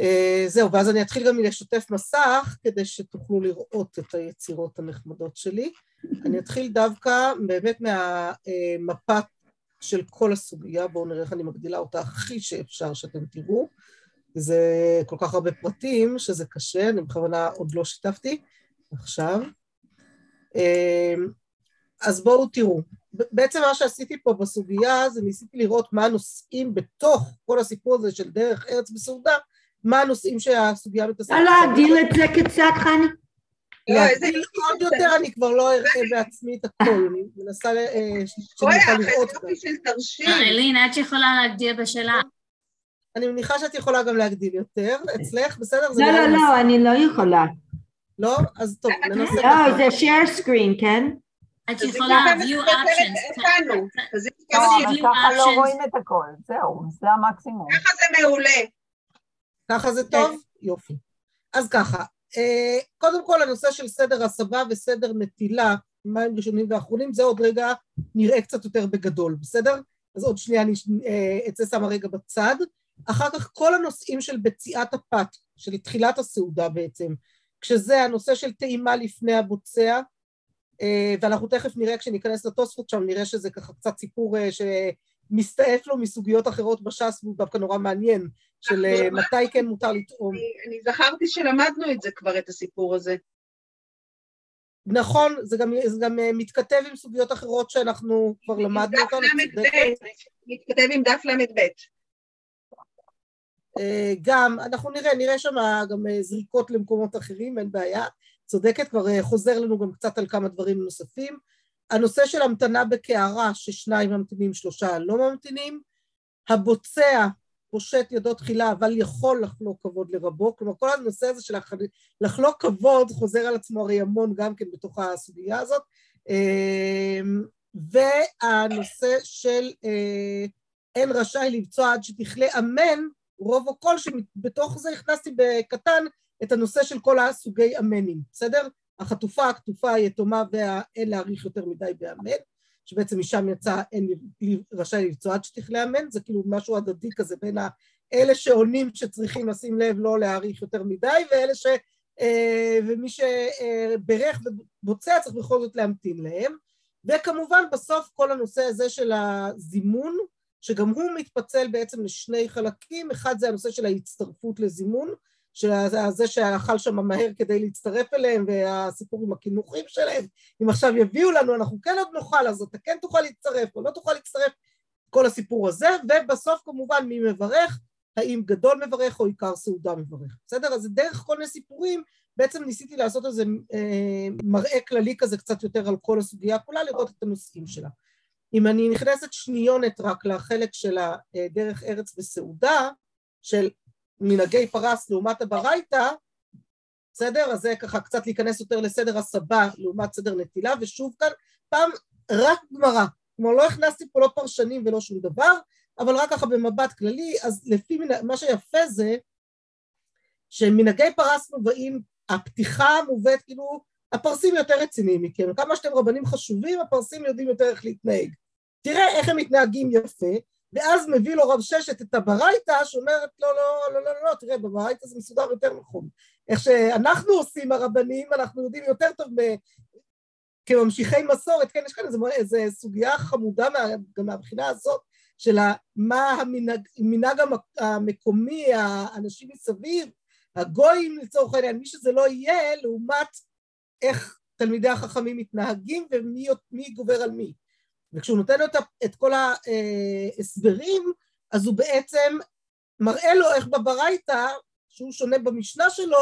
אה, זהו, ואז אני אתחיל גם לשתף מסך כדי שתוכלו לראות את היצירות הנחמדות שלי. אני אתחיל דווקא באמת מהמפה של כל הסוגיה, בואו נראה איך אני מגדילה אותה הכי שאפשר שאתם תראו. זה כל כך הרבה פרטים שזה קשה, אני בכוונה עוד לא שיתפתי עכשיו. אה, אז בואו תראו. בעצם מה שעשיתי פה בסוגיה זה ניסיתי לראות מה הנושאים בתוך כל הסיפור הזה של דרך ארץ בסעודה, מה הנושאים שהסוגיה מתעסקת. לא להגדיל את זה קצת, חני? להגדיל עוד יותר אני כבר לא אראה בעצמי את הכל, אני מנסה שאני אוכל לראות. אלין, את יכולה להגדיל בשאלה. אני מניחה שאת יכולה גם להגדיל יותר, אצלך, בסדר? לא, לא, לא, אני לא יכולה. לא? אז טוב, ננסה. לא, זה share screen, כן? את יכולה view options. ככה לא רואים את הכל, זהו, זה המקסימום. ככה זה מעולה. ככה זה טוב? יופי. אז ככה, קודם כל הנושא של סדר הסבה וסדר נטילה, מים ראשונים ואחרונים, זה עוד רגע נראה קצת יותר בגדול, בסדר? אז עוד שנייה אני את זה שמה רגע בצד. אחר כך כל הנושאים של בציעת הפת, של תחילת הסעודה בעצם, כשזה הנושא של טעימה לפני הבוצע, ואנחנו תכף נראה כשניכנס לתוספות שם, נראה שזה ככה קצת סיפור שמסתעף לו מסוגיות אחרות בש"ס והוא דווקא נורא מעניין, של מתי כן מותר לטעום. אני זכרתי שלמדנו את זה כבר, את הסיפור הזה. נכון, זה גם, זה גם מתכתב עם סוגיות אחרות שאנחנו כבר למדנו אותן. דף ל"ב, מתכתב עם דף ל"ב. גם, אנחנו נראה, נראה שם גם זריקות למקומות אחרים, אין בעיה. צודקת, כבר חוזר לנו גם קצת על כמה דברים נוספים. הנושא של המתנה בקערה, ששניים ממתינים, שלושה לא ממתינים. הבוצע פושט ידו תחילה, אבל יכול לחלוק כבוד לרבו. כלומר, כל הנושא הזה של לחלוק כבוד חוזר על עצמו הרי המון גם כן בתוך הסוגיה הזאת. והנושא של אין רשאי לבצוע עד שתכלה אמן, רוב או כל שבתוך זה הכנסתי בקטן את הנושא של כל הסוגי אמנים, בסדר? החטופה, הכתופה, היתומה והאין להאריך יותר מדי באמן, שבעצם משם יצא אין רשאי לבצוע עד שתכלה אמן, זה כאילו משהו הדדי כזה בין אלה שעונים שצריכים לשים לב לא להאריך יותר מדי, ואלה ש... ומי שברך ובוצע צריך בכל זאת להמתין להם. וכמובן בסוף כל הנושא הזה של הזימון, שגם הוא מתפצל בעצם לשני חלקים, אחד זה הנושא של ההצטרפות לזימון, שזה שאכל שם מהר כדי להצטרף אליהם, והסיפור עם הכינוכים שלהם, אם עכשיו יביאו לנו, אנחנו כן עוד נאכל, אז אתה כן תוכל להצטרף או לא תוכל להצטרף, כל הסיפור הזה, ובסוף כמובן מי מברך, האם גדול מברך או עיקר סעודה מברך, בסדר? אז דרך כל מיני סיפורים, בעצם ניסיתי לעשות איזה מראה כללי כזה קצת יותר על כל הסוגיה כולה, לראות את הנושאים שלה. אם אני נכנסת שניונת רק לחלק של הדרך ארץ וסעודה, של מנהגי פרס לעומת הברייתא, בסדר? אז זה ככה קצת להיכנס יותר לסדר הסבה לעומת סדר נטילה, ושוב כאן, פעם רק גמרא, כלומר לא הכנסתי פה לא פרשנים ולא שום דבר, אבל רק ככה במבט כללי, אז לפי מה שיפה זה שמנהגי פרס מובאים, הפתיחה מובאת כאילו, הפרסים יותר רציניים מכם, כמה שאתם רבנים חשובים, הפרסים יודעים יותר איך להתנהג. תראה איך הם מתנהגים יפה, ואז מביא לו רב ששת את הברייתא, שאומרת לא, לא, לא, לא, לא, תראה, בברייתא זה מסודר יותר נכון. איך שאנחנו עושים הרבנים, אנחנו יודעים יותר טוב כממשיכי מסורת, כן, יש כאן איזו סוגיה חמודה גם מהבחינה הזאת, של מה המנהג המקומי, האנשים מסביב, הגויים לצורך העניין, מי שזה לא יהיה, לעומת איך תלמידי החכמים מתנהגים ומי גובר על מי. וכשהוא נותן לו את כל ההסברים, אז הוא בעצם מראה לו איך בברייתא, שהוא שונה במשנה שלו,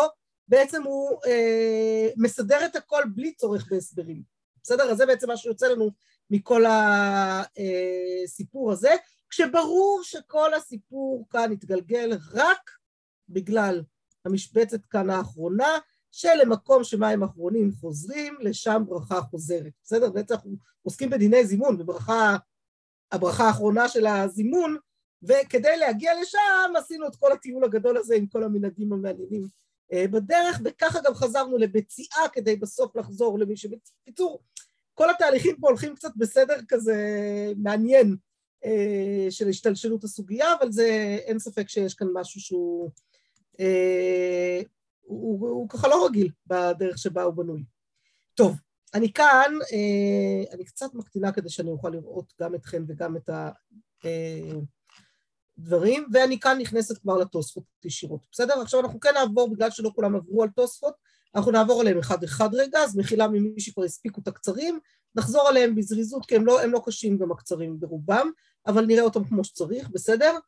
בעצם הוא אה, מסדר את הכל בלי צורך בהסברים. בסדר? אז זה בעצם מה שיוצא לנו מכל הסיפור הזה, כשברור שכל הסיפור כאן התגלגל רק בגלל המשבצת כאן האחרונה, שלמקום שמים אחרונים חוזרים, לשם ברכה חוזרת. בסדר? בעצם אנחנו עוסקים בדיני זימון, בברכה, הברכה האחרונה של הזימון, וכדי להגיע לשם עשינו את כל הטיול הגדול הזה עם כל המנהגים המעניינים בדרך, וככה גם חזרנו לבציעה כדי בסוף לחזור למי שבקיצור, כל התהליכים פה הולכים קצת בסדר כזה מעניין של השתלשלות הסוגיה, אבל זה אין ספק שיש כאן משהו שהוא אה, הוא, הוא ככה לא רגיל בדרך שבה הוא בנוי. טוב, אני כאן, אה, אני קצת מקטינה כדי שאני אוכל לראות גם אתכם וגם את הדברים, ואני כאן נכנסת כבר לתוספות ישירות, בסדר? עכשיו אנחנו כן נעבור, בגלל שלא כולם עברו על תוספות, אנחנו נעבור עליהם אחד-אחד רגע, אז מחילה ממי שכבר הספיקו את הקצרים, נחזור עליהם בזריזות, כי הם לא, הם לא קשים גם הקצרים ברובם, אבל נראה אותם כמו שצריך, בסדר?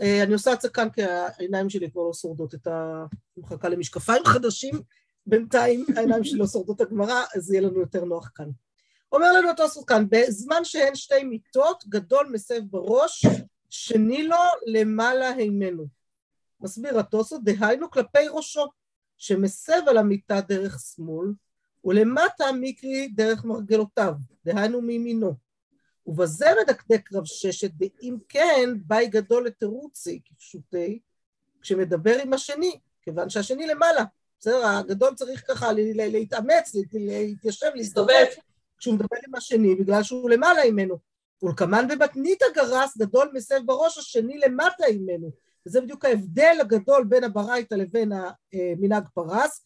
אה, אני עושה את זה כאן כי העיניים שלי כבר לא שורדות את ה... אני מחכה למשקפיים חדשים, בינתיים העיניים שלי לא שורדות הגמרא, אז יהיה לנו יותר נוח כאן. אומר לנו התוספות כאן, בזמן שהן שתי מיטות, גדול מסב בראש, שני לו למעלה הימנו. מסביר התוספות, דהיינו כלפי ראשו, שמסב על המיטה דרך שמאל, ולמטה מיקרי דרך מרגלותיו, דהיינו מימינו. ובזה מדקדק רב ששת, ואם כן, ביי גדול לתירוצי, כפשוטי, כשמדבר עם השני, כיוון שהשני למעלה. בסדר, הגדול צריך ככה להתאמץ, להתיישב, להסתובב, כשהוא מדבר עם השני, בגלל שהוא למעלה ממנו. ולקמן בבטנית הגרס, גדול מסב בראש, השני למטה ממנו. וזה בדיוק ההבדל הגדול בין הברייתא לבין המנהג פרס,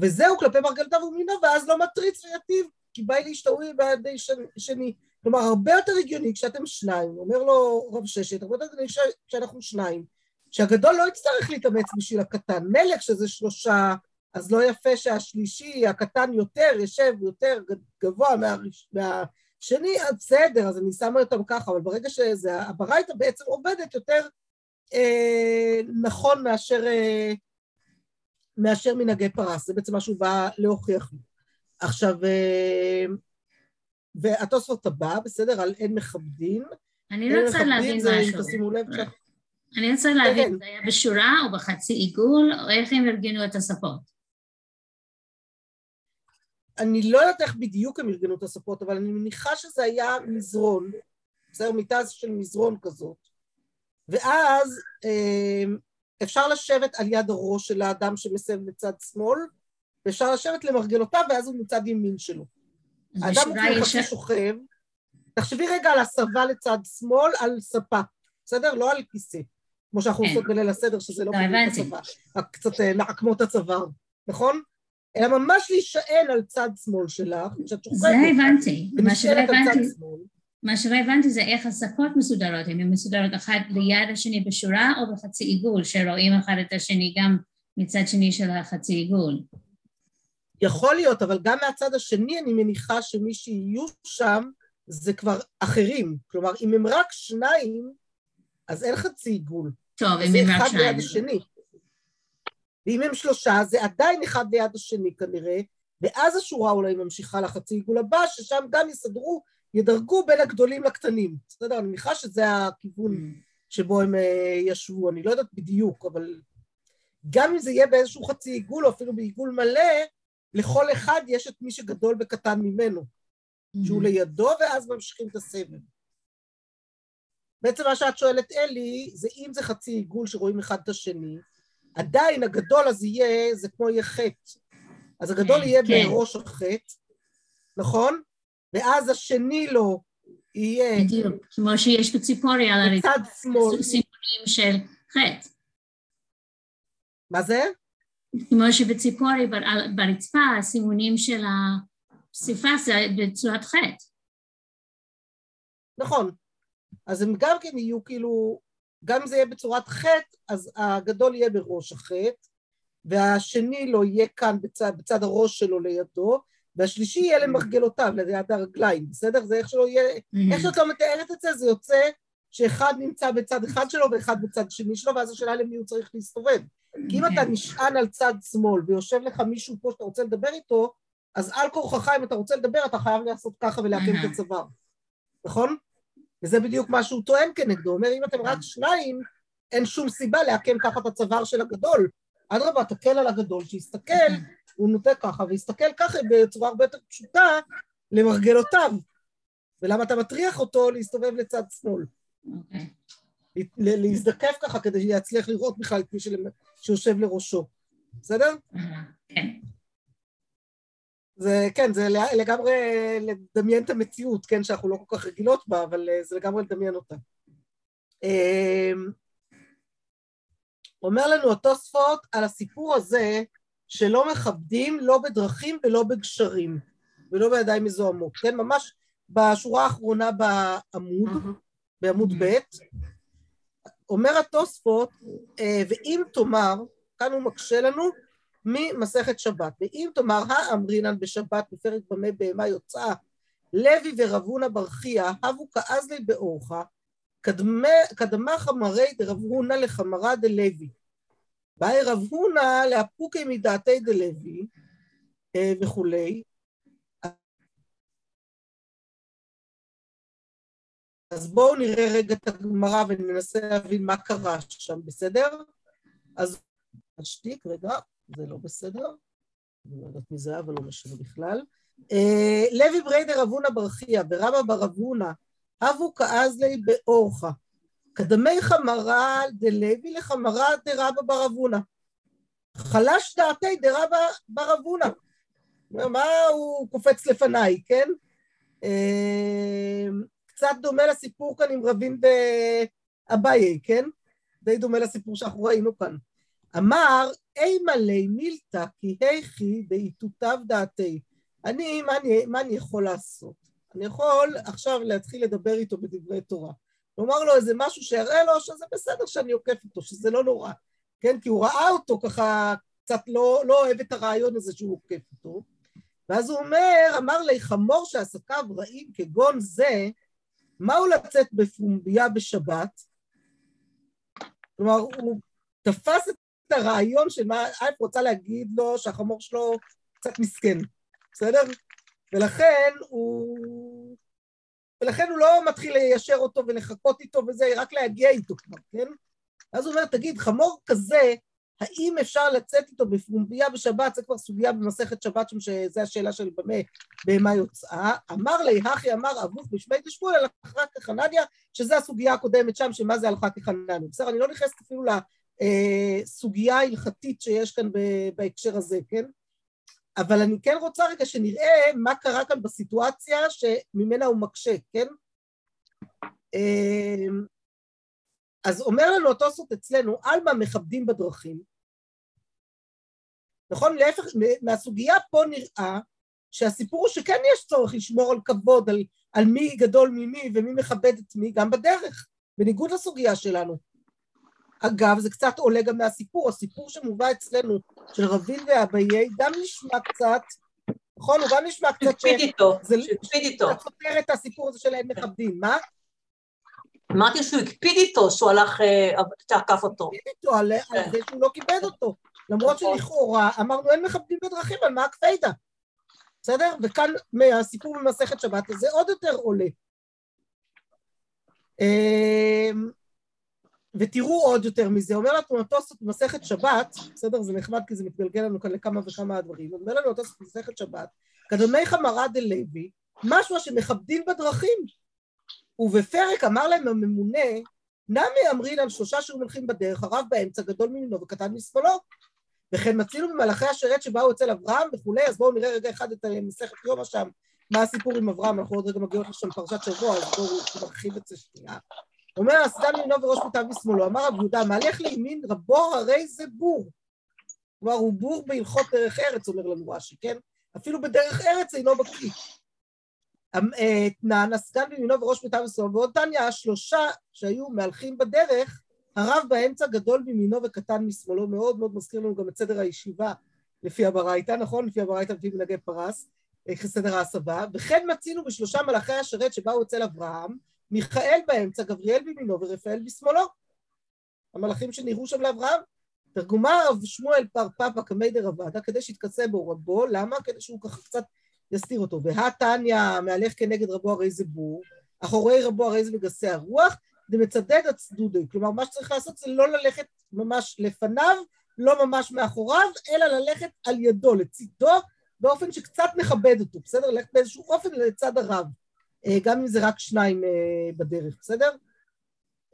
וזהו כלפי מרגלתיו ומינו, ואז לא מטריץ ויטיב, כי באי להשתאוי בידי שני. כלומר, הרבה יותר הגיוני כשאתם שניים, אומר לו רב ששת, הרבה יותר הגיוני כשאנחנו שניים, שהגדול לא יצטרך להתאמץ בשביל הקטן. מלך שזה שלושה, אז לא יפה שהשלישי, הקטן יותר, יושב יותר גבוה מהראש, מהשני, אז בסדר, אז אני שמה אותם ככה, אבל ברגע שזה, הברייתא בעצם עובדת יותר אה, נכון מאשר, אה, מאשר מנהגי פרס, זה בעצם מה שהוא בא להוכיח לי. עכשיו, אה, והתוספות הבא, בסדר, על אין מכבדים. אני רוצה להבין משהו. תשימו לב שאת... אני רוצה להבין, זה היה בשורה או בחצי עיגול, או איך הם ארגנו את השפות? אני לא יודעת איך בדיוק הם ארגנו את השפות, אבל אני מניחה שזה היה מזרון, בסדר, מיטה של מזרון כזאת. ואז אפשר לשבת על יד הראש של האדם שמסב לצד שמאל, ואפשר לשבת למרגלותיו, ואז הוא מצד ימין שלו. האדם הוא חצי שוכב, תחשבי רגע על הסבה לצד שמאל, על ספה, בסדר? לא על כיסא, כמו שאנחנו עושות בליל הסדר, שזה לא בדיוק הסבה, רק קצת נעקמות הצוואר, נכון? אלא ממש להישען על צד שמאל שלך, כשאת שוכבת. זה הבנתי, מה שלא הבנתי. מה שלא הבנתי זה איך הספות מסודרות, אם הן מסודרות אחת ליד השני בשורה או בחצי עיגול, שרואים אחד את השני גם מצד שני של החצי עיגול. יכול להיות, אבל גם מהצד השני אני מניחה שמי שיהיו שם זה כבר אחרים. כלומר, אם הם רק שניים, אז אין חצי עיגול. טוב, אם הם רק שניים. זה אחד ליד השני. ואם הם שלושה, זה עדיין אחד ליד השני כנראה, ואז השורה אולי ממשיכה לחצי עיגול הבא, ששם גם יסדרו, ידרגו בין הגדולים לקטנים. בסדר? אני מניחה שזה הכיוון mm. שבו הם ישבו, אני לא יודעת בדיוק, אבל גם אם זה יהיה באיזשהו חצי עיגול, או אפילו בעיגול מלא, לכל אחד יש את מי שגדול וקטן ממנו, שהוא לידו, ואז ממשיכים את הסבב. בעצם מה שאת שואלת, אלי, זה אם זה חצי עיגול שרואים אחד את השני, עדיין הגדול אז יהיה, זה כמו יהיה חטא. אז הגדול יהיה כן. בראש החטא, נכון? ואז השני לו יהיה... בדיוק, כמו שיש בציפורי על הרצפה. בצד שמאל. סימונים של חטא. מה זה? כמו שבציפורי ברצפה הסימונים של הפסיפס זה בצורת חטא. נכון. אז הם גם כן יהיו כאילו, גם זה יהיה בצורת חטא, אז הגדול יהיה בראש החטא, והשני לא יהיה כאן בצד, בצד הראש שלו לידו, והשלישי יהיה למרגלותיו, ליד הרגליים, בסדר? זה איך שלא יהיה, mm-hmm. איך שאת לא מתארת את זה, זה יוצא שאחד נמצא בצד אחד שלו ואחד בצד שני שלו, ואז השאלה למי הוא צריך להסתובב. כי אם אתה כן. נשען על צד שמאל ויושב לך מישהו פה שאתה רוצה לדבר איתו, אז על כורחך אם אתה רוצה לדבר אתה חייב לעשות ככה ולעקם את הצוואר, נכון? וזה בדיוק מה שהוא טוען כנגדו, אומר אם אתם רק שניים, אין שום סיבה לעקם ככה את הצוואר של הגדול. אדרבה, תקל על הגדול, שיסתכל, הוא נוטה ככה, ויסתכל ככה בצורה הרבה יותר פשוטה למרגלותיו. ולמה אתה מטריח אותו להסתובב לצד שמאל? אוקיי. להזדקף ככה כדי שיצליח לראות בכלל את מי שיושב לראשו, בסדר? כן. זה, כן, זה לגמרי לדמיין את המציאות, כן, שאנחנו לא כל כך רגילות בה, אבל אה, זה לגמרי לדמיין אותה. אמ, אומר לנו התוספות על הסיפור הזה שלא מכבדים לא בדרכים ולא בגשרים ולא בידיים מזוהמות, כן? ממש בשורה האחרונה בעמוד, בעמוד ב', אומר התוספות, אה, ואם תאמר, כאן הוא מקשה לנו, ממסכת שבת, ואם תאמר האמרינן בשבת בפרק במה בהמה יוצאה, לוי ורבונה ברכיה, הבו כאזלי באורחה, קדמה חמרי דרב הונא לחמרה דלוי. באי רב הונא לאפוקי מדעתי דלוי אה, וכולי. אז בואו נראה רגע את הגמרא וננסה להבין מה קרה שם, בסדר? אז נשתיק, רגע, זה לא בסדר. אני לא יודעת מי זה, אבל לא משנה בכלל. אה, לוי בריידר אבונה ברכיה ורבא בר אבונה הבו כאזלי באורחה. קדמי חמרה דלוי לחמרה דרבא בר אבונה. חלש דעתי דרבא בר אבונה. מה הוא קופץ לפניי, כן? קצת דומה לסיפור כאן עם רבים באביי, כן? די דומה לסיפור שאנחנו ראינו כאן. אמר, אימה לי מילתא כי היכי בעיתותיו דעתי. אני, מה אני, מה אני יכול לעשות? אני יכול עכשיו להתחיל לדבר איתו בדברי תורה. לומר לו איזה משהו שיראה לו שזה בסדר שאני עוקף אותו, שזה לא נורא. כן? כי הוא ראה אותו ככה, קצת לא, לא אוהב את הרעיון הזה שהוא עוקף אותו. ואז הוא אומר, אמר לי, חמור שעסקיו רעים כגון זה, מהו לצאת בפומביה בשבת? כלומר, הוא תפס את הרעיון של מה אייף רוצה להגיד לו שהחמור שלו קצת מסכן, בסדר? ולכן הוא... ולכן הוא לא מתחיל ליישר אותו ולחכות איתו וזה, רק להגיע איתו כבר, כן? אז הוא אומר, תגיד, חמור כזה, האם אפשר לצאת איתו בפומביה בשבת? זה כבר סוגיה במסכת שבת שם, שזו השאלה של במה, בהמה יוצאה. אמר לי, הכי אמר אבוך בשמי תשמעו, אלא הלכה כחנניה, שזו הסוגיה הקודמת שם, שמה זה הלכה כחנניה. בסדר, אני לא נכנסת אפילו לסוגיה ההלכתית שיש כאן בהקשר הזה, כן? אבל אני כן רוצה רגע שנראה מה קרה כאן בסיטואציה שממנה הוא מקשה, כן? אז אומר לנו התוספות אצלנו, עלמא מכבדים בדרכים, נכון? להפך, מהסוגיה פה נראה שהסיפור הוא שכן יש צורך לשמור על כבוד, על, על מי גדול ממי ומי מכבד את מי, גם בדרך, בניגוד לסוגיה שלנו. אגב, זה קצת עולה גם מהסיפור, הסיפור שמובא אצלנו של רבין ואביי גם נשמע קצת, נכון? הוא גם נשמע קצת ש... הקפיד איתו, שהקפיד איתו. אתה סותר את הסיפור הזה של אין מכבדים, מה? אמרתי שהוא הקפיד איתו, שהוא הלך, אה, תעקף אותו. הקפיד איתו על כן. זה שהוא לא כיבד אותו. למרות נכון. שלכאורה אמרנו אין מכבדים בדרכים, על מה הקפידה? בסדר? וכאן מהסיפור במסכת שבת הזה עוד יותר עולה. אמ, ותראו עוד יותר מזה, אומר לנו התוספות במסכת שבת, בסדר? זה נחמד כי זה מתגלגל לנו כאן לכמה וכמה דברים, אומר לנו התוספות במסכת שבת, קדמי חמרה דלוי, משמע שמכבדים בדרכים. ובפרק אמר להם הממונה, נמי אמרינן שלושה שהיו מלכים בדרך, הרב באמצע, גדול ממינו וקטן משמאלו. וכן מצינו ממלאכי השרת שבאו אצל אברהם וכולי, אז בואו נראה רגע אחד את מסכת יומא שם, מה הסיפור עם אברהם, אנחנו עוד רגע מגיעות לשם פרשת שבוע, אז בואו נרחיב את זה שנייה. אומר הסתם מינו וראש מוטב משמאלו, אמר רב יהודה, מהלך לימין רבו הרי זה בור. כלומר, הוא בור בהלכות דרך ארץ, אומר לנו רש"י, כן? אפילו בדרך ארץ אינו בקיא. אתנן, הסגן בימינו וראש מוטב משמאלו, ועוד תניא, השלושה שהיו מהלכים בדרך, הרב באמצע גדול מימינו וקטן משמאלו, מאוד מאוד מזכיר לנו גם את סדר הישיבה לפי הברייתא, נכון? לפי הברייתא לפי מנהגי פרס, סדר ההסבה, וכן מצינו בשלושה מלאכי השרת שבאו אצל אברהם, מיכאל באמצע, גבריאל בימינו ורפאל בשמאלו. המלאכים שנראו שם לאברהם. תרגומה רב שמואל פר פפא קמי דרבדה, כדי שיתכסה בו רבו, למה? כדי שהוא ככה קצת יסתיר אותו. והתניא מהלך כנגד רבו הרי זה בור, אחורי רבו הרי זה מגסי הרוח, דמצדד הצדודי. כלומר, מה שצריך לעשות זה לא ללכת ממש לפניו, לא ממש מאחוריו, אלא ללכת על ידו, לצידו, באופן שקצת מכבד אותו, בסדר? ללכת באיזשהו אופן לצד הרב. אה, גם אם זה רק שניים אה, בדרך, בסדר?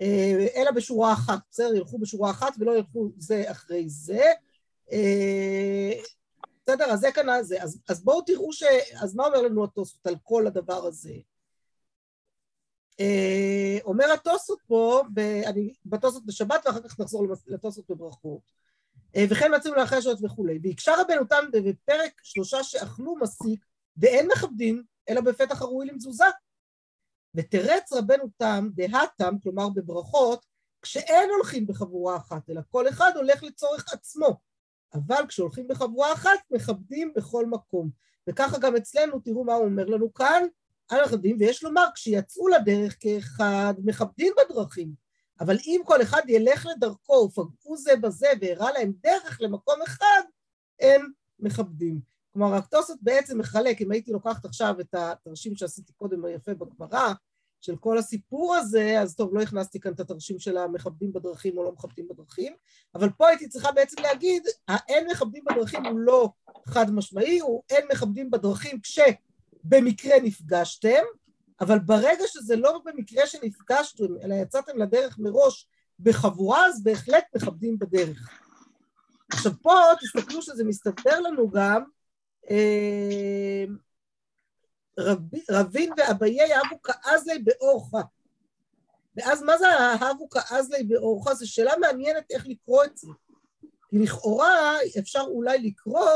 אה, אלא בשורה אחת, בסדר? ילכו בשורה אחת ולא ילכו זה אחרי זה. בסדר? אז זה כאן זה. אז, אז בואו תראו ש... אז מה אומר לנו התוספות על כל הדבר הזה? אה, אומר התוספות פה, ב, אני בתוספות בשבת ואחר כך נחזור לתוספות בברכות. אה, וכן מצאנו לאחרי השעות וכולי. והקשה רבנו תם בפרק שלושה שאכלו מסיק ואין מכבדים אלא בפתח הראוי למזוזה. ותרץ רבנו תם דהתם, כלומר בברכות, כשאין הולכים בחבורה אחת, אלא כל אחד הולך לצורך עצמו. אבל כשהולכים בחבורה אחת, מכבדים בכל מקום. וככה גם אצלנו, תראו מה הוא אומר לנו כאן, על מכבדים, ויש לומר, כשיצאו לדרך כאחד, מכבדים בדרכים. אבל אם כל אחד ילך לדרכו ופגעו זה בזה והראה להם דרך למקום אחד, אין מכבדים. כלומר, הכתוסת בעצם מחלק, אם הייתי לוקחת עכשיו את התרשים שעשיתי קודם היפה בגמרא, של כל הסיפור הזה, אז טוב, לא הכנסתי כאן את התרשים של המכבדים בדרכים או לא מכבדים בדרכים, אבל פה הייתי צריכה בעצם להגיד, האין מכבדים בדרכים הוא לא חד משמעי, הוא אין מכבדים בדרכים כשבמקרה נפגשתם, אבל ברגע שזה לא במקרה שנפגשתם, אלא יצאתם לדרך מראש בחבורה, אז בהחלט מכבדים בדרך. עכשיו פה, תסתכלו שזה מסתדר לנו גם, אה, רבין ואביי אבו כאזלי באורחה. ואז מה זה האבו כאזלי באורחה? זו שאלה מעניינת איך לקרוא את זה. כי לכאורה אפשר אולי לקרוא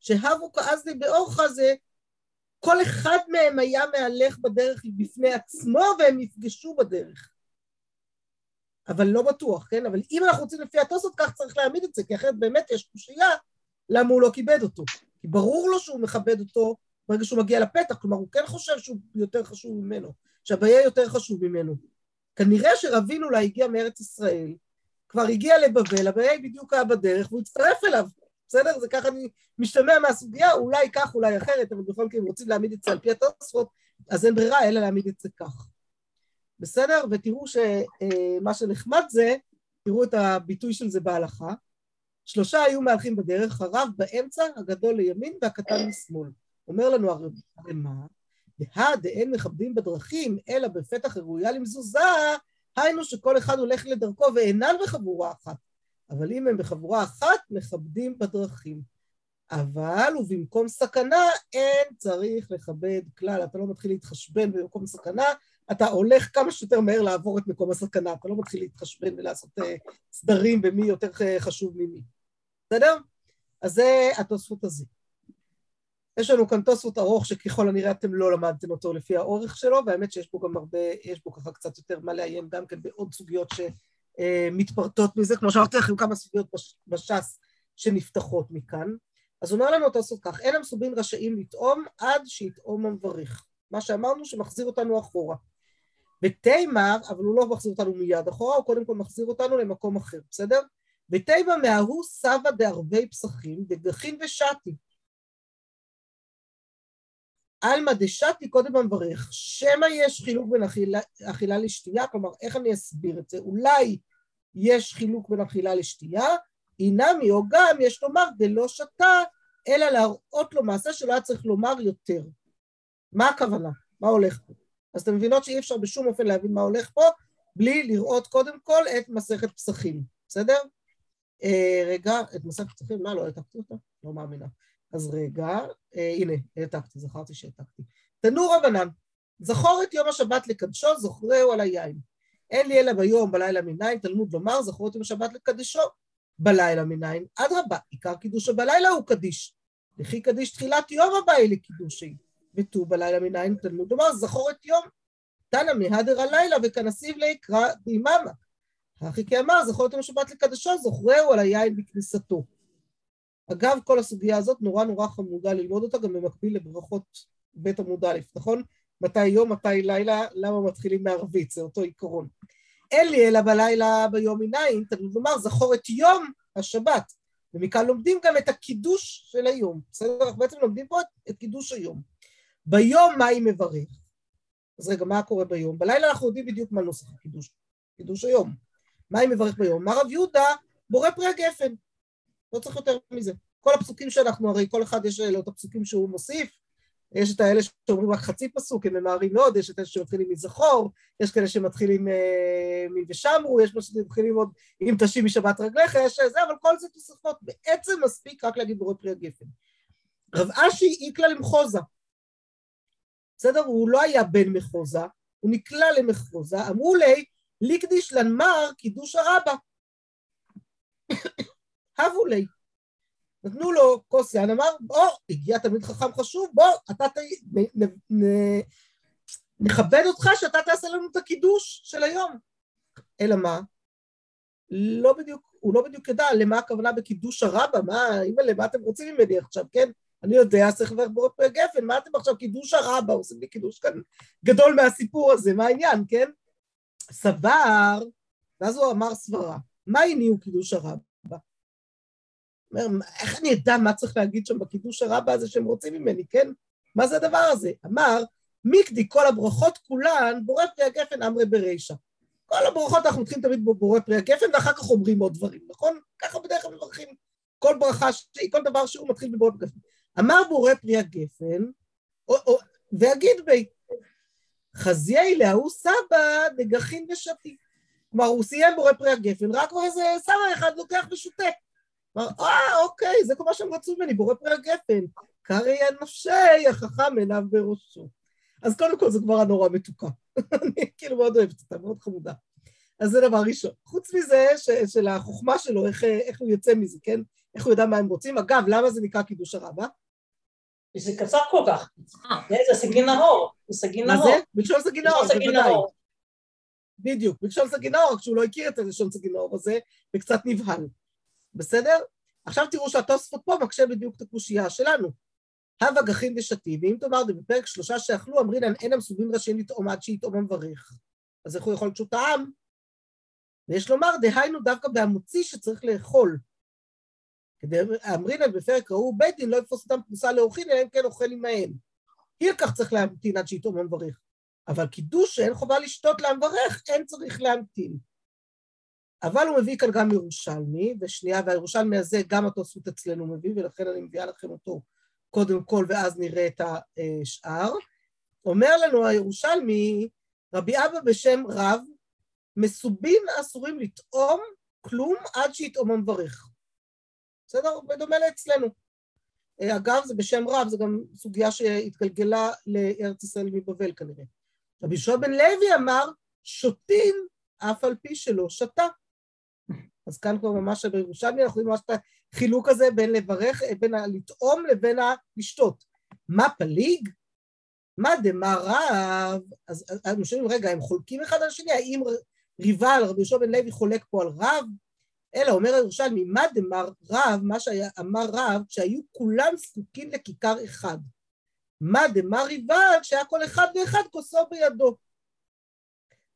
שהבו כאזלי באורחה זה כל אחד מהם היה מהלך בדרך בפני עצמו והם נפגשו בדרך. אבל לא בטוח, כן? אבל אם אנחנו רוצים לפי התוספות, כך צריך להעמיד את זה, כי אחרת באמת יש קושייה למה הוא לא כיבד אותו. כי ברור לו שהוא מכבד אותו ברגע שהוא מגיע לפתח, כלומר הוא כן חושב שהוא יותר חשוב ממנו, שהבעיה יותר חשוב ממנו. כנראה שרבין אולי הגיע מארץ ישראל, כבר הגיע לבבל, הבעיה בדיוק היה בדרך, והוא הצטרף אליו, בסדר? זה ככה אני משתמע מהסוגיה, אולי כך, אולי אחרת, אבל בכל מקרה, אם רוצים להעמיד את זה על פי התוספות, אז אין ברירה אלא להעמיד את זה כך. בסדר? ותראו שמה שנחמד זה, תראו את הביטוי של זה בהלכה, שלושה היו מהלכים בדרך, הרב באמצע, הגדול לימין והקטן משמאל. אומר לנו הרי מה? דהא דאין מכבדים בדרכים, אלא בפתח הראויה למזוזה, היינו שכל אחד הולך לדרכו ואינן בחבורה אחת. אבל אם הם בחבורה אחת, מכבדים בדרכים. אבל ובמקום סכנה, אין צריך לכבד כלל. אתה לא מתחיל להתחשבן במקום סכנה, אתה הולך כמה שיותר מהר לעבור את מקום הסכנה. אתה לא מתחיל להתחשבן ולעשות uh, סדרים במי יותר חשוב ממי. בסדר? אז זה התוספות הזה. יש לנו כאן תוספות ארוך שככל הנראה אתם לא למדתם אותו לפי האורך שלו, והאמת שיש בו גם הרבה, יש בו ככה קצת יותר מה לעיין גם כן בעוד סוגיות שמתפרטות מזה, כמו שאמרתי לכם כמה סוגיות בש"ס שנפתחות מכאן. אז אומר לנו תוספות כך, אין המסובין רשאים לטעום עד שיטעום המברך. מה שאמרנו שמחזיר אותנו אחורה. ותימר, אבל הוא לא מחזיר אותנו מיד אחורה, הוא קודם כל מחזיר אותנו למקום אחר, בסדר? ותימא מההוא סבא דערבי פסחים דגחין ושתי. עלמא דשתי קודם המברך, שמא יש חילוק בין אכילה, אכילה לשתייה, כלומר איך אני אסביר את זה? אולי יש חילוק בין אכילה לשתייה, אינמי או גם יש לומר דלא שתה, אלא להראות לו מעשה שלא היה צריך לומר יותר. מה הכוונה? מה הולך פה? אז אתם מבינות שאי אפשר בשום אופן להבין מה הולך פה, בלי לראות קודם כל את מסכת פסחים, בסדר? אה, רגע, את מסכת פסחים, מה, לא העתקתי אותה? לא מאמינה. אז רגע, אה, הנה, העתקתי, זכרתי שהעתקתי. תנו רבנן, זכור את יום השבת לקדשו, זוכרהו על היין. אין לי אלא ביום, בלילה מניין, תלמוד לומר, זכרו את יום השבת לקדשו, בלילה מניין. אדרבה, עיקר קידושו בלילה הוא קדיש. לכי קדיש תחילת יום הבא היא לקידושי. ותו בלילה מניין, תלמוד לומר, זכור את יום. תנא מהדר הלילה וכנסיב ליקרא ביממה. הכי כאמר, זכור את יום השבת לקדשו, זוכרהו על היין בכניסתו. אגב, כל הסוגיה הזאת נורא נורא חמודה ללמוד אותה גם במקביל לברכות בית עמוד א', נכון? מתי יום, מתי לילה, למה מתחילים מערבית, זה אותו עיקרון. אין לי אלא בלילה ביום מניין, תלמוד לומר, זכור את יום השבת. ומכאן לומדים גם את הקידוש של היום. בסדר? אנחנו בעצם לומדים פה את, את קידוש היום. ביום מה היא מברך? אז רגע, מה קורה ביום? בלילה אנחנו יודעים בדיוק מה נוסח הקידוש. קידוש היום. מה היא מברך ביום? מה רב יהודה בורא פרי הגפן. לא צריך יותר מזה. כל הפסוקים שאנחנו, הרי כל אחד יש לו את הפסוקים שהוא מוסיף, יש את האלה שאומרים רק חצי פסוק, הם ממהרים מאוד, יש את אלה שמתחילים מזכור, יש כאלה שמתחילים אה, מ"ושמרו", יש מה שמתחילים עוד עם תשיב משבת רגליך, יש זה, אבל כל זה תוספות. בעצם מספיק רק להגיד בורא פרי הגפן. רב אשי איקלה למחוזה. בסדר? הוא לא היה בן מחוזה, הוא נקלע למחרוזה, אמרו לי, ליקדיש לנמר קידוש הרבה. הבו לי. נתנו לו כוס יין, אמר, בוא, הגיע תלמיד חכם חשוב, בוא, אתה ת... נ... נ... נ... נכבד אותך שאתה תעשה לנו את הקידוש של היום. אלא מה? לא בדיוק, הוא לא בדיוק ידע למה הכוונה בקידוש הרבה, מה, אימא'לה, מה אתם רוצים ממני עכשיו, כן? אני יודע, צריך לברך פרי גפן, מה אתם עכשיו, קידוש הרבה, עושים לי קידוש כאן גדול מהסיפור הזה, מה העניין, כן? סבר, ואז הוא אמר סברה, מה הניעו קידוש הרבה? אומר, איך אני אדע מה צריך להגיד שם בקידוש הרבה הזה שהם רוצים ממני, כן? מה זה הדבר הזה? אמר, מיקדי כל הברכות כולן, בורא פרי הגפן אמרי ברישא. כל הברכות אנחנו מתחילים תמיד בבורא פרי הגפן, ואחר כך אומרים עוד דברים, נכון? ככה בדרך כלל מברכים כל ברכה, כל דבר שהוא מתחיל בבורא פרי הגפן. אמר בורא פרי הגפן, או, או, ואגיד בי, חזיי להוא סבא דגחין ושתי. כלומר, הוא סיים בורא פרי הגפן, רק כבר איזה סבא אחד לוקח ושותה. אמר, אה, אוקיי, זה כל מה שהם רצו ממני, בורא פרי הגפן. קרעי הנפשי, החכם עיניו בראשו. אז קודם כל זו כבר הנורא מתוקה. אני כאילו מאוד אוהבת אותה, מאוד חמודה. אז זה דבר ראשון. חוץ מזה, ש, של החוכמה שלו, איך, איך הוא יוצא מזה, כן? איך הוא יודע מה הם רוצים. אגב, למה זה נקרא קידוש הרבה? זה קצר כל כך. זה סגי נהור. זה סגי נהור. מה זה? בלשון סגי נהור, בוודאי. בדיוק, בלשון סגי נהור, רק שהוא לא הכיר את הלשון סגי נהור הזה, וקצת נבהל. בסדר? עכשיו תראו שהתוספות פה מקשה בדיוק את הקושייה שלנו. הווה גחין ושתי, ואם תאמר בפרק שלושה שאכלו, אמרינן אין המסובים רשאים לטעום עד שיטעום המברך. אז איך הוא יכול לשוט העם? ויש לומר, דהיינו דווקא בהמוציא שצריך לאכול. כדי אמרינן בפרק ראו בית דין לא יתפוס אותם פרוסה לאורחין, אלא אם כן אוכל עמהם. אי לכך צריך להמתין עד שיטעום המברך. אבל קידוש שאין חובה לשתות למברך, אין צריך להמתין. אבל הוא מביא כאן גם ירושלמי, ושנייה, והירושלמי הזה גם התוספות אצלנו מביא, ולכן אני מביאה לכם אותו קודם כל, ואז נראה את השאר. אומר לנו הירושלמי, רבי אבא בשם רב, מסובין אסורים לטעום כלום עד שיטעום המברך. בסדר? בדומה לאצלנו. אגב, זה בשם רב, זו גם סוגיה שהתגלגלה לארץ ישראל מבבל כנראה. רבי יהושע בן לוי אמר, שותים אף על פי שלא שתה. אז כאן כבר ממש בירושלמי אנחנו רואים ממש את החילוק הזה בין לברך, בין הלטעום לבין הלשתות. מה פליג? מה דמה רב? אז אנחנו שואלים, רגע, הם חולקים אחד על השני? האם ריבל, רבי יהושע בן לוי חולק פה על רב? אלא אומר הירושלמי, מה דמר רב, מה שאמר רב, כשהיו כולם זקוקים לכיכר אחד. מה דמר ריבל, כשהיה כל אחד ואחד כוסו בידו.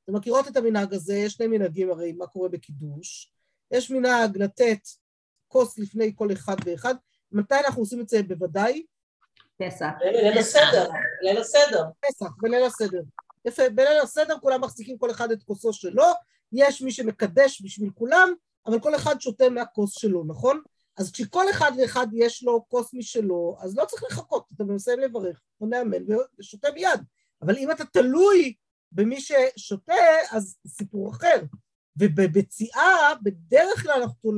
אתם מכירות את המנהג הזה, יש שני מנהגים הרי, מה קורה בקידוש. יש מנהג לתת כוס לפני כל אחד ואחד. מתי אנחנו עושים את זה בוודאי? פסח. ליל הסדר, ליל הסדר. פסח, בליל הסדר. יפה, בליל הסדר כולם מחזיקים כל אחד את כוסו שלו, יש מי שמקדש בשביל כולם, אבל כל אחד שותה מהכוס שלו, נכון? אז כשכל אחד ואחד יש לו כוס משלו, אז לא צריך לחכות, אתה מסיים לברך, עונה אמן ושותה מיד. אבל אם אתה תלוי במי ששותה, אז סיפור אחר. ובביציאה, בדרך כלל אנחנו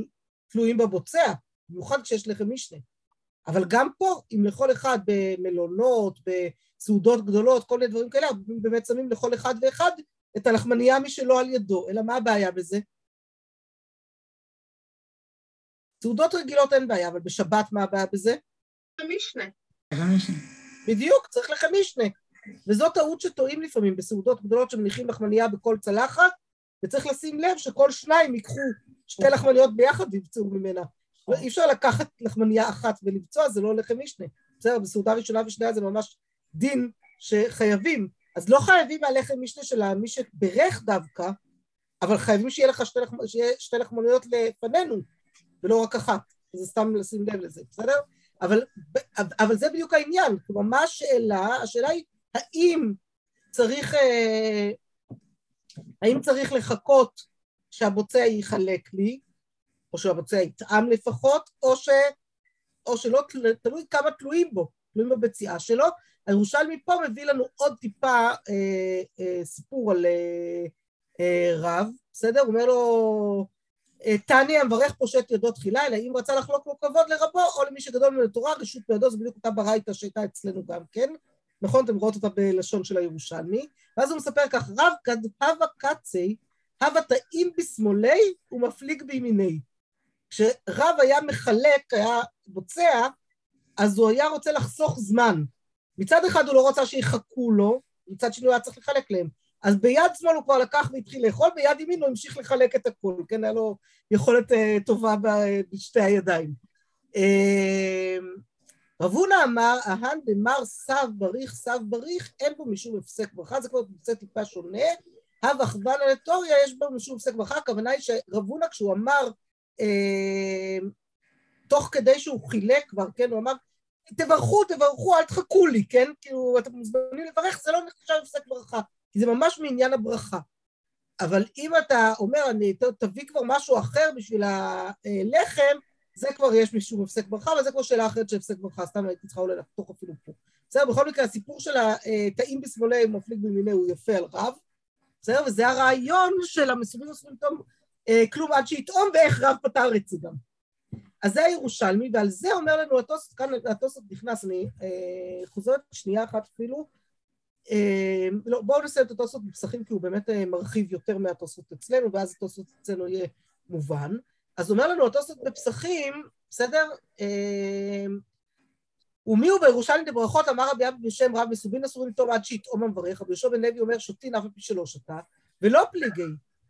תלויים בבוצע, במיוחד כשיש לחם משנה. אבל גם פה, אם לכל אחד במלונות, בסעודות גדולות, כל מיני דברים כאלה, באמת שמים לכל אחד ואחד את הלחמנייה משלו על ידו. אלא מה הבעיה בזה? סעודות רגילות אין בעיה, אבל בשבת מה הבעיה בזה? המשנה. בדיוק, צריך לחם משנה. וזו טעות שטועים לפעמים בסעודות גדולות שמניחים לחמנייה בכל צלחת, וצריך לשים לב שכל שניים ייקחו שתי לחמניות ביחד ויבצעו ממנה. אי אפשר לקחת לחמנייה אחת ולבצוע, זה לא לחם משנה. בסדר, בסעודה ראשונה ושנייה זה ממש דין שחייבים. אז לא חייבים מהלחם משנה של מי שברך דווקא, אבל חייבים שיהיה לך שתי, לחמ... שיהיה שתי לחמניות לפנינו, ולא רק אחת. זה סתם לשים לב לזה, בסדר? אבל, אבל זה בדיוק העניין. כלומר, מה השאלה? השאלה היא, האם צריך, אה, האם צריך לחכות שהבוצע ייחלק לי, או שהבוצע יטעם לפחות, או, ש, או שלא, תלוי כמה תלויים בו, תלויים בבציעה שלו. הירושלמי פה מביא לנו עוד טיפה אה, אה, סיפור על אה, אה, רב, בסדר? הוא אומר לו, תני המברך פושט ידו תחילה, אלא אם רצה לחלוק לו כבוד לרבו, או למי שגדול מן התורה, רשות בידו, זה בדיוק אותה ברייתא שהייתה אצלנו גם כן. נכון? אתם רואות אותה בלשון של הירושלמי, ואז הוא מספר כך, רב כד הווה קצי, הווה טעים בשמאלי ומפליג בימיני. כשרב היה מחלק, היה בוצע, אז הוא היה רוצה לחסוך זמן. מצד אחד הוא לא רצה שיחכו לו, מצד שני הוא היה צריך לחלק להם. אז ביד שמאל הוא כבר לקח והתחיל לאכול, ביד ימין הוא המשיך לחלק את הכול, כן? היה לו יכולת uh, טובה בשתי הידיים. Uh, רב הונא אמר, אהן דמר סב בריך סב בריך, אין בו משום הפסק ברכה, זה כבר נושא טיפה שונה. הווה חוונה לתוריה, יש בו משום הפסק ברכה, הכוונה היא שרב הונא כשהוא אמר, אה, תוך כדי שהוא חילק כבר, כן, הוא אמר, תברכו, תברכו, אל תחכו לי, כן? כאילו, אתם מוזמנים לברך, זה לא נחשב הפסק ברכה, כי זה ממש מעניין הברכה. אבל אם אתה אומר, אני, תביא כבר משהו אחר בשביל הלחם, זה כבר יש משום הפסק ברכה, אבל זה כבר שאלה אחרת של הפסק ברכה, סתם הייתי צריכה אולי לחתוך אפילו פה. בסדר, בכל מקרה, הסיפור של התאים בשמאלי מפליג במיני הוא יפה על רב, בסדר? וזה הרעיון של המסורים אסורים טוב, אה, כלום עד שיטעום ואיך רב פתר את זה גם. אז זה הירושלמי, ועל זה אומר לנו התוספות, כאן התוספות נכנס, אני אה, חוזרת שנייה אחת אפילו, אה, לא, בואו נסיים את התוספות בפסחים, כי הוא באמת אה, מרחיב יותר מהתוספות אצלנו, ואז התוספות אצלנו יהיה מובן. אז אומר לנו התוספות בפסחים, בסדר? אה, ומי הוא בירושלים דברכות אמר רבי אבי בשם רב מסובין אסורים לטוב עד שיטעום המברך, רבי יהושע בן לוי אומר שותין אף על פי שלא שתה, ולא פליגי.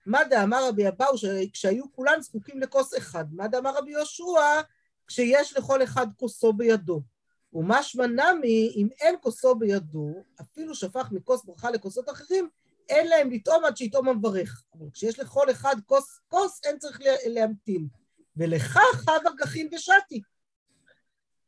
מה דאמר רבי אבאו כשהיו כולן זקוקים לכוס אחד? מה דאמר רבי יהושע כשיש לכל אחד כוסו בידו? ומשמע נמי, אם אין כוסו בידו, אפילו שפך מכוס ברכה לכוסות אחרים, אין להם לטעום עד שיטעום המברך. אבל כשיש לכל אחד כוס כוס, אין צריך להמתין. ולכך הווה גחין ושתי.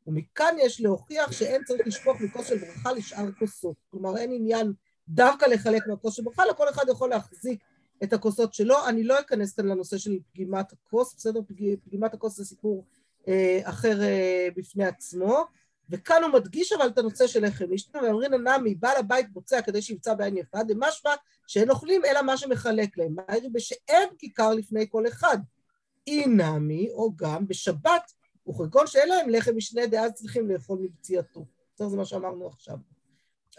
ומכאן יש להוכיח שאין צריך לשפוך מכוס של ברכה לשאר כוסות. כלומר, אין עניין דווקא לחלק מהכוס של ברכה, לכל אחד יכול להחזיק את הכוסות שלו. אני לא אכנס כאן לנושא של פגימת הכוס, בסדר? פגימת הכוס זה סיפור אה, אחר אה, בפני עצמו. וכאן הוא מדגיש אבל את הנושא של לחם אשתו, ואומרים הנמי, בעל הבית בוצע כדי שימצא בעין יפה, דמשמע שאין אוכלים אלא מה שמחלק להם. מה יראי בשאין כיכר לפני כל אחד. אי נמי, או גם בשבת, וכגון שאין להם לחם משנה, דאז צריכים לאכול מבציאתו. זה מה שאמרנו עכשיו.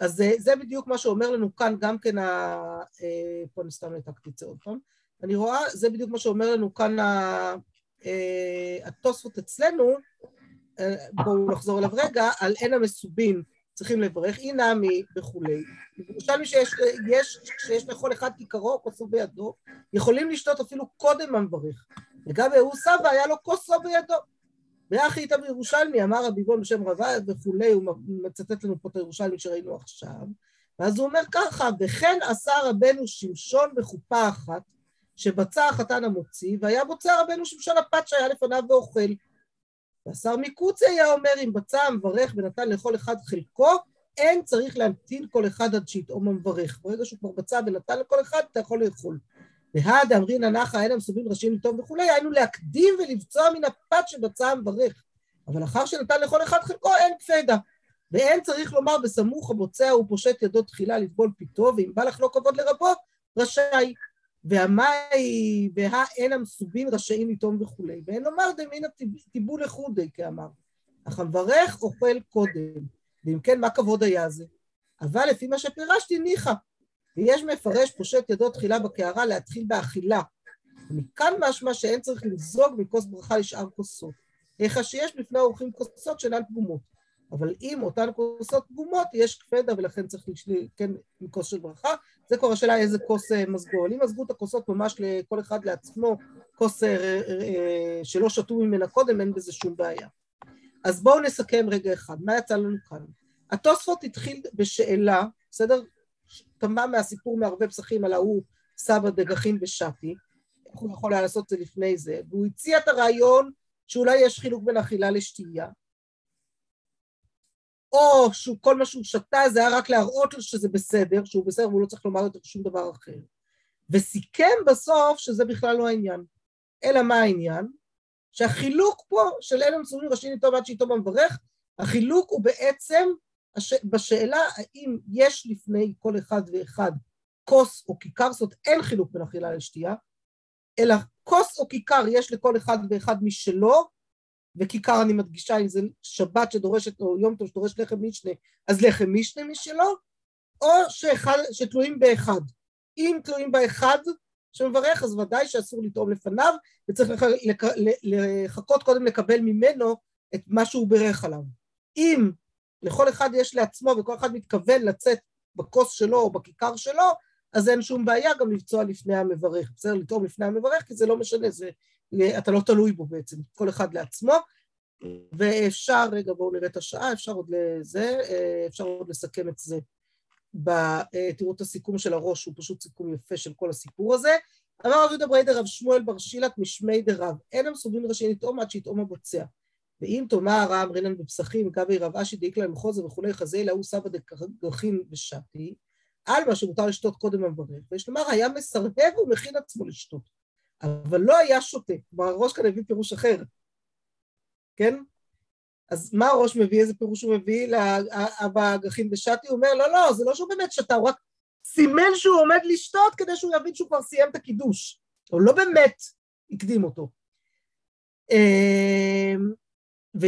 אז זה, זה בדיוק מה שאומר לנו כאן גם כן, ה... אה, פה אני סתם העתקתי את זה עוד פעם. אני רואה, זה בדיוק מה שאומר לנו כאן אה, התוספות אצלנו, בואו נחזור אליו רגע, על אין המסובין צריכים לברך, אי נמי וכולי. ירושלמי שיש, יש, כשיש לכל אחד כיכרו, כוסו בידו, יכולים לשתות אפילו קודם המברך. וגם הוא סבא היה לו כוסו בידו. ואחי איתה בירושלמי, אמר רבי בון בשם רבה וכולי, הוא מצטט לנו פה את הירושלמי שראינו עכשיו, ואז הוא אומר ככה, וכן עשה רבנו שמשון בחופה אחת, שבצע החתן המוציא, והיה בוצע רבנו שמשון הפת שהיה לפניו ואוכל. והשר מקוצי היה אומר, אם בצע המברך ונתן לכל אחד חלקו, אין צריך להמתין כל אחד עד שיטעום המברך. ברגע שהוא כבר בצע ונתן לכל אחד, אתה יכול לאכול. והד אמרינא נחה אין המסובים ראשיים לטוב וכולי, היינו להקדים ולבצוע מן הפת שבצע המברך. אבל לאחר שנתן לכל אחד חלקו, אין קפדה. ואין צריך לומר בסמוך הבוצע הוא פושט ידו תחילה לטבול פיתו, ואם בא לך לא כבוד לרבו, רשאי. והמאי והאין המסובים רשאים לטעום וכולי. ואין לומר דמינא טיבו לחודי, כאמר. אך המברך אוכל קודם. ואם כן, מה כבוד היה זה? אבל לפי מה שפירשתי, ניחא. ויש מפרש פושט ידו תחילה בקערה להתחיל באכילה. ומכאן משמע שאין צריך לזוג מכוס ברכה לשאר כוסות. איך שיש בפני האורחים כוסות שאינן פגומות. אבל אם אותן כוסות פגומות, יש קפדה ולכן צריך לשלי, כן, מכוס של ברכה. זה כבר השאלה איזה כוס אה, מזגו. אם מזגו את הכוסות ממש לכל אחד לעצמו, כוס אה, אה, שלא שתו ממנה קודם, אין בזה שום בעיה. אז בואו נסכם רגע אחד, מה יצא לנו כאן? התוספות התחיל בשאלה, בסדר? כמה מהסיפור מערבי פסחים על ההוא סבא ושתי, איך הוא יכול היה לעשות את זה לפני זה, והוא הציע את הרעיון שאולי יש חילוק בין אכילה לשתייה, או שכל מה שהוא שתה זה היה רק להראות לו שזה בסדר, שהוא בסדר והוא לא צריך לומר יותר שום דבר אחר. וסיכם בסוף שזה בכלל לא העניין. אלא מה העניין? שהחילוק פה של אלה מסורים ראשי לטוב עד שאיתו במברך, החילוק הוא בעצם הש... בשאלה האם יש לפני כל אחד ואחד כוס או כיכר, זאת אומרת אין חילוק בין אכילה לשתייה, אלא כוס או כיכר יש לכל אחד ואחד משלו, וכיכר אני מדגישה אם זה שבת שדורשת או יום טוב שדורש לחם משנה, אז לחם משנה משלו, או שאחד, שתלויים באחד. אם תלויים באחד שמברך, אז ודאי שאסור לטעום לפניו, וצריך לח, לח, לחכות קודם לקבל ממנו את מה שהוא בירך עליו. אם לכל אחד יש לעצמו וכל אחד מתכוון לצאת בכוס שלו או בכיכר שלו, אז אין שום בעיה גם לבצוע לפני המברך. בסדר, לטעום לפני המברך, כי זה לא משנה, זה, אתה לא תלוי בו בעצם, כל אחד לעצמו. ואפשר, רגע בואו נראה את השעה, אפשר עוד לזה, אפשר עוד לסכם את זה. ב, תראו את הסיכום של הראש, הוא פשוט סיכום יפה של כל הסיפור הזה. אמר רב יהודה בריידר רב שמואל בר שילת משמי דרב, אין המסובים ראשי לטעום עד שיטעום הבוצע. ואם תאמר רם רינן בפסחים, גבי רב אשי דאיק להם חוזר וכולי, אלא הוא סבא דרכין ושתי, על מה שמותר לשתות קודם המברך, ויש לומר היה מסרב ומכין עצמו לשתות, אבל לא היה שותה, כלומר הראש כאן הביא פירוש אחר, כן? אז מה הראש מביא, איזה פירוש הוא מביא לאבא גחין ושתי? הוא אומר, לא, לא, זה לא שהוא באמת שתה, הוא רק סימן שהוא עומד לשתות כדי שהוא יבין שהוא כבר סיים את הקידוש, הוא לא באמת הקדים אותו. אמ, ו,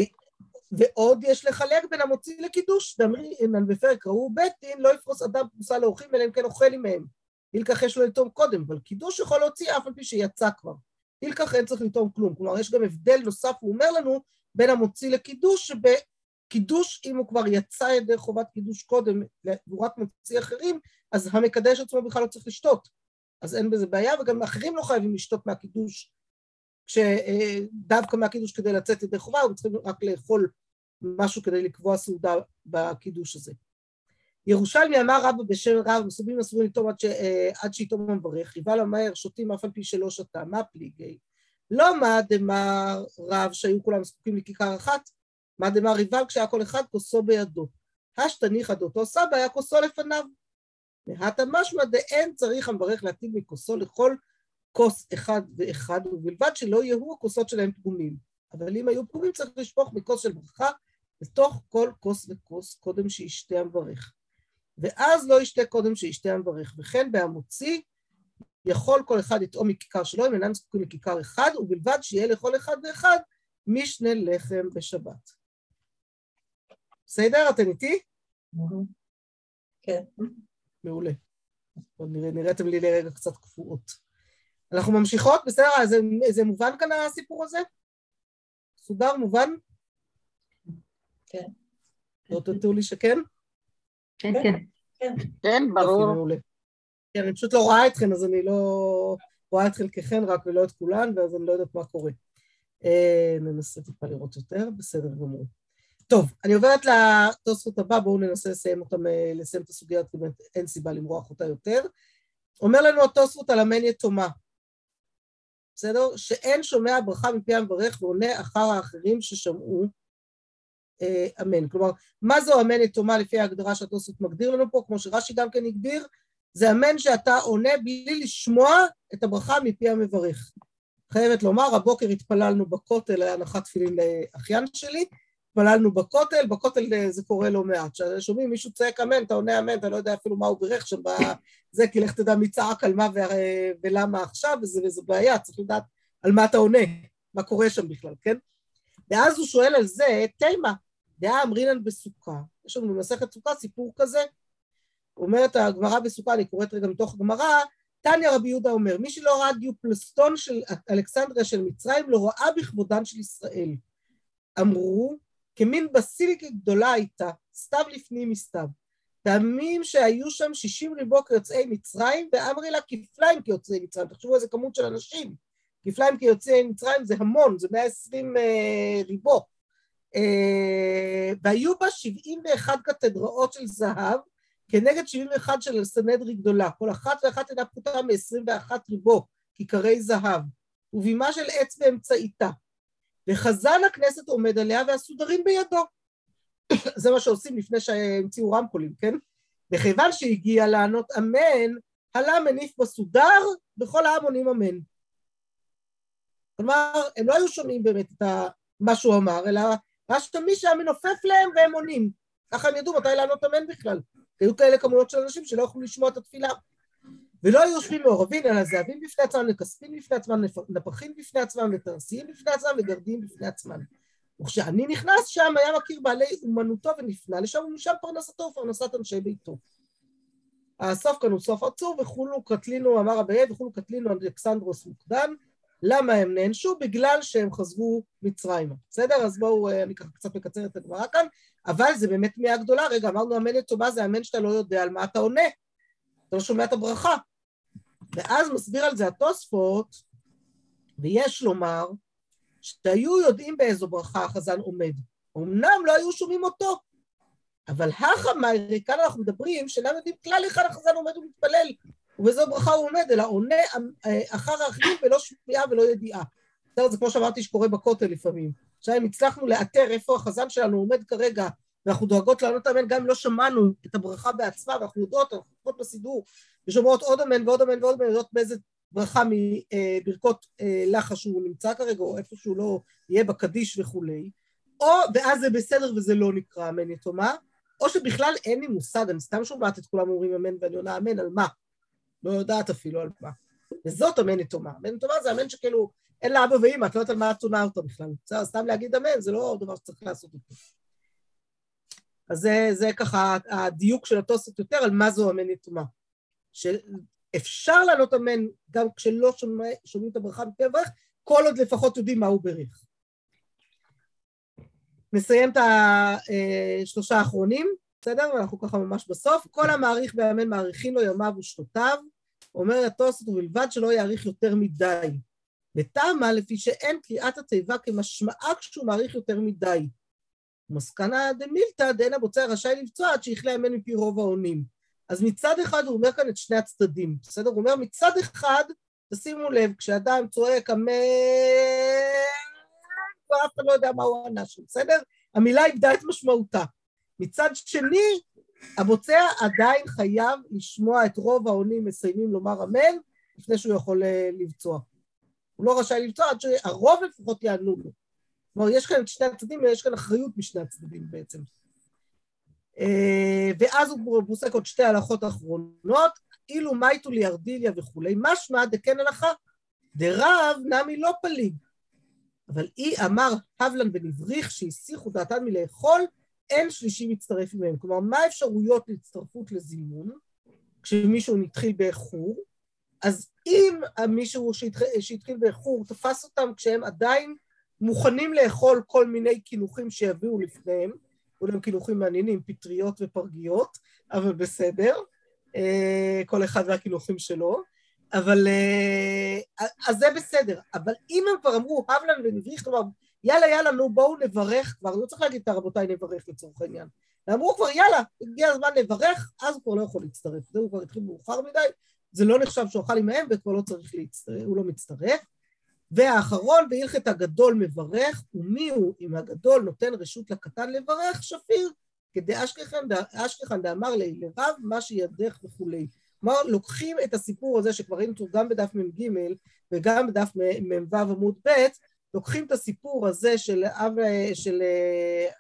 ועוד יש לחלק בין המוציא לקידוש, דאמרינן בפרק ראו בית דין, לא יפרוס אדם פרוסה לאורחים אלא אם כן אוכל עמהם. ילקח יש לו לטעום קודם, אבל קידוש יכול להוציא אף על פי שיצא כבר. ילקח אין צריך לטעום כלום. כלומר, יש גם הבדל נוסף, הוא אומר לנו, בין המוציא לקידוש, שבקידוש, אם הוא כבר יצא ידי חובת קידוש קודם, והוא רק מוציא אחרים, אז המקדש עצמו בכלל לא צריך לשתות. אז אין בזה בעיה, וגם אחרים לא חייבים לשתות מהקידוש כשדווקא מהקידוש כדי לצאת ידי חובה, הם צריכים רק לאכול משהו כדי לקבוע סעודה בקידוש הזה. ירושלמי אמר רבא בשם רב, מסובים אסורים לטום עד, ש... עד שיטום המברך, ריבל המהר שותים אף על פי שלא שתה, מה פליגי? לא מה דמר רב שהיו כולם זקוקים לכיכר אחת, מה דמר ריבל כשהיה כל אחד כוסו בידו. השתניחא דאותו סבא היה כוסו לפניו. מהתא משמע דאין צריך המברך להטיל מכוסו לכל כוס אחד ואחד, ובלבד שלא יהיו הכוסות שלהם פגומים. אבל אם היו פגומים צריך לשפוך מכוס של ברכה לתוך כל כוס וכוס קודם שישתה המברך. ואז לא ישתה קודם שישתה המברך. וכן בהמוציא יכול כל אחד לטעום מכיכר שלו, אם אינם זקוקים לכיכר אחד, ובלבד שיהיה לכל אחד ואחד משנה לחם בשבת. בסדר? אתם איתי? כן. מעולה. נראיתם לי לרגע קצת קפואות. אנחנו ממשיכות, בסדר? זה, זה מובן כאן הסיפור הזה? סודר, מובן? כן. לא תטעו לי שכן? כן, כן. כן, כן, ברור. מעולה. כן, אני פשוט לא רואה אתכן, אז אני לא רואה את חלקכן רק ולא את כולן, ואז אני לא יודעת מה קורה. אה, ננסה טיפה לראות יותר, בסדר גמור. טוב, אני עוברת לתוספות הבא, בואו ננסה לסיים אותם, אה, לסיים את הסוגיה, כי באמת אין סיבה למרוח אותה יותר. אומר לנו התוספות על המן יתומה. בסדר? שאין שומע ברכה מפי המברך ועונה אחר האחרים ששמעו אמן. כלומר, מה זו אמן יתומה לפי ההגדרה שהתוספות מגדיר לנו פה, כמו שרש"י גם כן הגדיר, זה אמן שאתה עונה בלי לשמוע את הברכה מפי המברך. חייבת לומר, הבוקר התפללנו בכותל, היה הנחת תפילין לאחיין שלי, התפללנו בכותל, בכותל זה קורה לא מעט. כששומעים מישהו צועק אמן, אתה עונה אמן, אתה לא יודע אפילו מה הוא בירך שם בזה, כי לך תדע מי צעק על מה ולמה עכשיו, וזה, וזה בעיה, צריך לדעת על מה אתה עונה, מה קורה שם בכלל, כן? ואז הוא שואל על זה, תימה, דעה אמרינן בסוכה. יש לנו במסכת סוכה סיפור כזה. אומרת הגמרא בסוכה, אני קוראת רגע מתוך הגמרא, תניא רבי יהודה אומר, מי שלא ראה דיופלסטון של אלכסנדריה של מצרים, לא ראה בכבודן של ישראל. אמרו, כמין בסיליקה גדולה הייתה, סתיו לפנים מסתיו. פעמים שהיו שם שישים ריבו כיוצאי מצרים, ואמרי לה כפליים כיוצאי מצרים. תחשבו איזה כמות של אנשים. כפליים כיוצאי מצרים זה המון, זה 120 uh, ריבו. Uh, והיו בה 71 קתדראות של זהב, כנגד 71 של סנהדרי גדולה. כל אחת ואחת אינה פחותה מ-21 ריבו, כיכרי זהב, ובימה של עץ באמצעיתה. וחזן הכנסת עומד עליה והסודרים בידו. זה מה שעושים לפני שהמציאו רמקולים, כן? וכיוון שהגיע לענות אמן, הלה מניף בסודר, בכל העם עונים אמן. כלומר, הם לא היו שומעים באמת את מה שהוא אמר, אלא רק מי שהיה מנופף להם והם עונים. ככה הם ידעו מתי לענות אמן בכלל. היו כאלה כמויות של אנשים שלא יכלו לשמוע את התפילה. ולא היו יושבים מעורבים, אלא זהבים בפני עצמם, לכספים בפני עצמם, נפחים בפני עצמם, לתרסיים בפני עצמם וגרדים בפני עצמם. וכשאני נכנס שם היה מכיר בעלי אומנותו ונפנה לשם ומשם פרנסתו ופרנסת אנשי ביתו. הסוף כאן הוא סוף עצוב, וכולו קטלינו, אמר אביי, וכולו קטלינו אלכסנדרוס מוקדם. למה הם נענשו? בגלל שהם חזרו מצרימה. בסדר? אז בואו, אה, אני ככה קצת מקצר את הגמרא כאן, אבל זה באמת תמיהה גדולה. רגע, אמרנו אמן לטובה זה אמן שאתה לא יודע על מה אתה עונה. אתה לא שומע את הברכה. ואז מסביר על זה התוספות, ויש לומר, שהיו יודעים באיזו ברכה החזן עומד. אמנם לא היו שומעים אותו, אבל החמיירי, כאן אנחנו מדברים, שאינם יודעים כלל היכן החזן עומד ומתפלל, ובאיזו ברכה הוא עומד, אלא עונה אה, אחר האחרים ולא שמיעה ולא ידיעה. זה כמו שאמרתי שקורה בכותל לפעמים. עכשיו אם הצלחנו לאתר איפה החזן שלנו עומד כרגע, ואנחנו דואגות לענות אמן גם אם לא שמענו את הברכה בעצמה, ואנחנו יודעות, אנחנו יודעות בסידור, ושומעות עוד אמן ועוד אמן ועוד אמן, יודעות באיזה ברכה מברכות אה, לחש שהוא נמצא כרגע, או איפה שהוא לא יהיה בקדיש וכולי, או, ואז זה בסדר וזה לא נקרא אמן יתומה, או שבכלל אין לי מושג, אני סתם שומעת את כולם אומרים אמן ואני עונה אמן, על מה? לא יודעת אפילו על מה. וזאת אמן יתומה. אמן יתומה זה אמן שכאילו אין לה אבא ואמא, את לא יודעת על מה את עונה אותה בכלל. בסדר, סתם להגיד אמן זה לא דבר שצריך לעשות אותו. אז זה, זה ככה הדיוק של התוספות יותר על מה זו אמן יתומה. שאפשר לענות אמן גם כשלא שומע, שומעים את הברכה מפי הברך, כל עוד לפחות יודעים מה הוא ברך. נסיים את השלושה האחרונים, בסדר? ואנחנו ככה ממש בסוף. כל המעריך בימיין מעריכין לו ימיו ושנותיו, אומר התוספות ובלבד שלא יאריך יותר מדי. ותמה לפי שאין קריאת התיבה כמשמעה כשהוא מעריך יותר מדי. מסקנה דמילתא דאין הבוצע רשאי לבצוע עד שיכלה ימין מפי רוב העונים. אז מצד אחד הוא אומר כאן את שני הצדדים, בסדר? הוא אומר מצד אחד, תשימו לב, כשאדם צועק אמן, ואף אחד לא יודע מה הוא ענה שם, בסדר? המילה איבדה את משמעותה. מצד שני, הבוצע עדיין חייב לשמוע את רוב העונים מסיימים לומר אמן, לפני שהוא יכול אה, לבצוע. הוא לא רשאי לבצוע עד שהרוב לפחות יענו לו. כלומר, יש כאן את שני הצדדים ויש כאן אחריות משני הצדדים בעצם. אה, ואז הוא פוסק עוד שתי הלכות אחרונות, אילו מייטו ליארדיליה וכולי, משמע דכן הלכה, דרב נמי לא פליג. אבל אי אמר הבלן ונבריך שהסיחו דעתן מלאכול, אין שלישי מצטרף אליהם. כלומר, מה האפשרויות להצטרפות לזימון כשמישהו התחיל באיחור? אז אם מישהו שהתחיל, שהתחיל באיחור תפס אותם כשהם עדיין מוכנים לאכול כל מיני קינוחים שיביאו לפניהם, כולם קינוחים מעניינים, פטריות ופרגיות, אבל בסדר, אה, כל אחד והקינוחים שלו, אבל אה, אז זה בסדר, אבל אם הם כבר אמרו הבלן ונבריך, כלומר יאללה יאללה נו בואו נברך כבר, לא צריך להגיד את הרבותיי נברך לצורך העניין, ואמרו כבר יאללה, הגיע הזמן לברך, אז הוא כבר לא יכול להצטרף, זהו כבר התחיל מאוחר מדי, זה לא נחשב שהוא אכל עמהם וכבר לא צריך להצטרף, הוא לא מצטרף. והאחרון, בהלכת הגדול מברך, ומי הוא אם הגדול נותן רשות לקטן לברך? שפיר, כדי אשכחן דאמר לי לרב מה שידך וכולי. כלומר, לוקחים את הסיפור הזה שכבר ראינו אותו גם בדף מ"ג וגם בדף מ"ו עמוד ב', לוקחים את הסיפור הזה של, אב, של,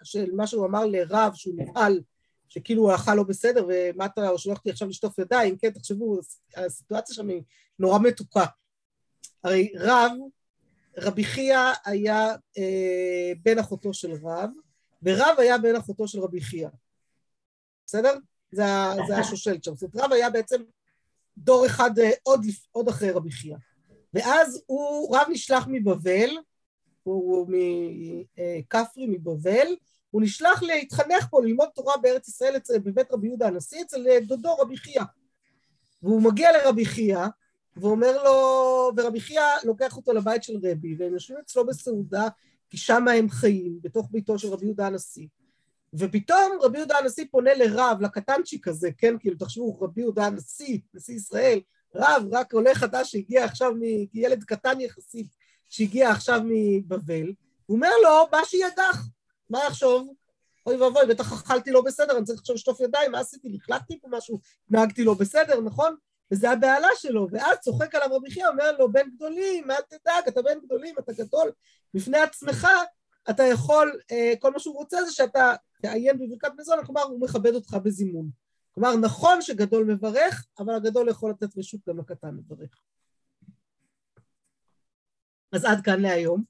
של מה שהוא אמר לרב שהוא נבהל, שכאילו הוא אכל לא בסדר ומה אתה שולח אותי עכשיו לשטוף ידיים, כן, תחשבו, הסיטואציה שם היא נורא מתוקה. הרי רב רבי חייא היה אה, בן אחותו של רב, ורב היה בן אחותו של רבי חייא. בסדר? זה, זה השושלת שם. זאת אומרת, רב היה בעצם דור אחד אה, עוד, עוד אחרי רבי חייא. ואז הוא, רב נשלח מבבל, הוא, מכפרי, אה, מבבל, הוא נשלח להתחנך פה, ללמוד תורה בארץ ישראל בבית רבי יהודה הנשיא, אצל אה, דודו רבי חייא. והוא מגיע לרבי חייא, ואומר לו, ורבי חייא לוקח אותו לבית של רבי, והם יושבים אצלו בסעודה, כי שם הם חיים, בתוך ביתו של רבי יהודה הנשיא. ופתאום רבי יהודה הנשיא פונה לרב, לקטנצ'יק הזה, כן, כאילו, תחשבו, רבי יהודה הנשיא, נשיא ישראל, רב, רק עולה חדש שהגיע עכשיו, מ... ילד קטן יחסית, שהגיע עכשיו מבבל, הוא אומר לו, מה שידך, מה יחשוב? אוי ואבוי, בטח אכלתי לא בסדר, אני צריך עכשיו לשטוף ידיים, מה עשיתי? החלטתי פה משהו, נהגתי לא בסדר, נכון? וזה הבהלה שלו, ואז צוחק עליו רבי חייא, אומר לו, בן גדולים, אל תדאג, אתה בן גדולים, אתה גדול, בפני עצמך אתה יכול, אה, כל מה שהוא רוצה זה שאתה תעיין בברכת מזון, כלומר הוא מכבד אותך בזימון. כלומר, נכון שגדול מברך, אבל הגדול יכול לתת רשות גם לקטן לברך. אז עד כאן להיום.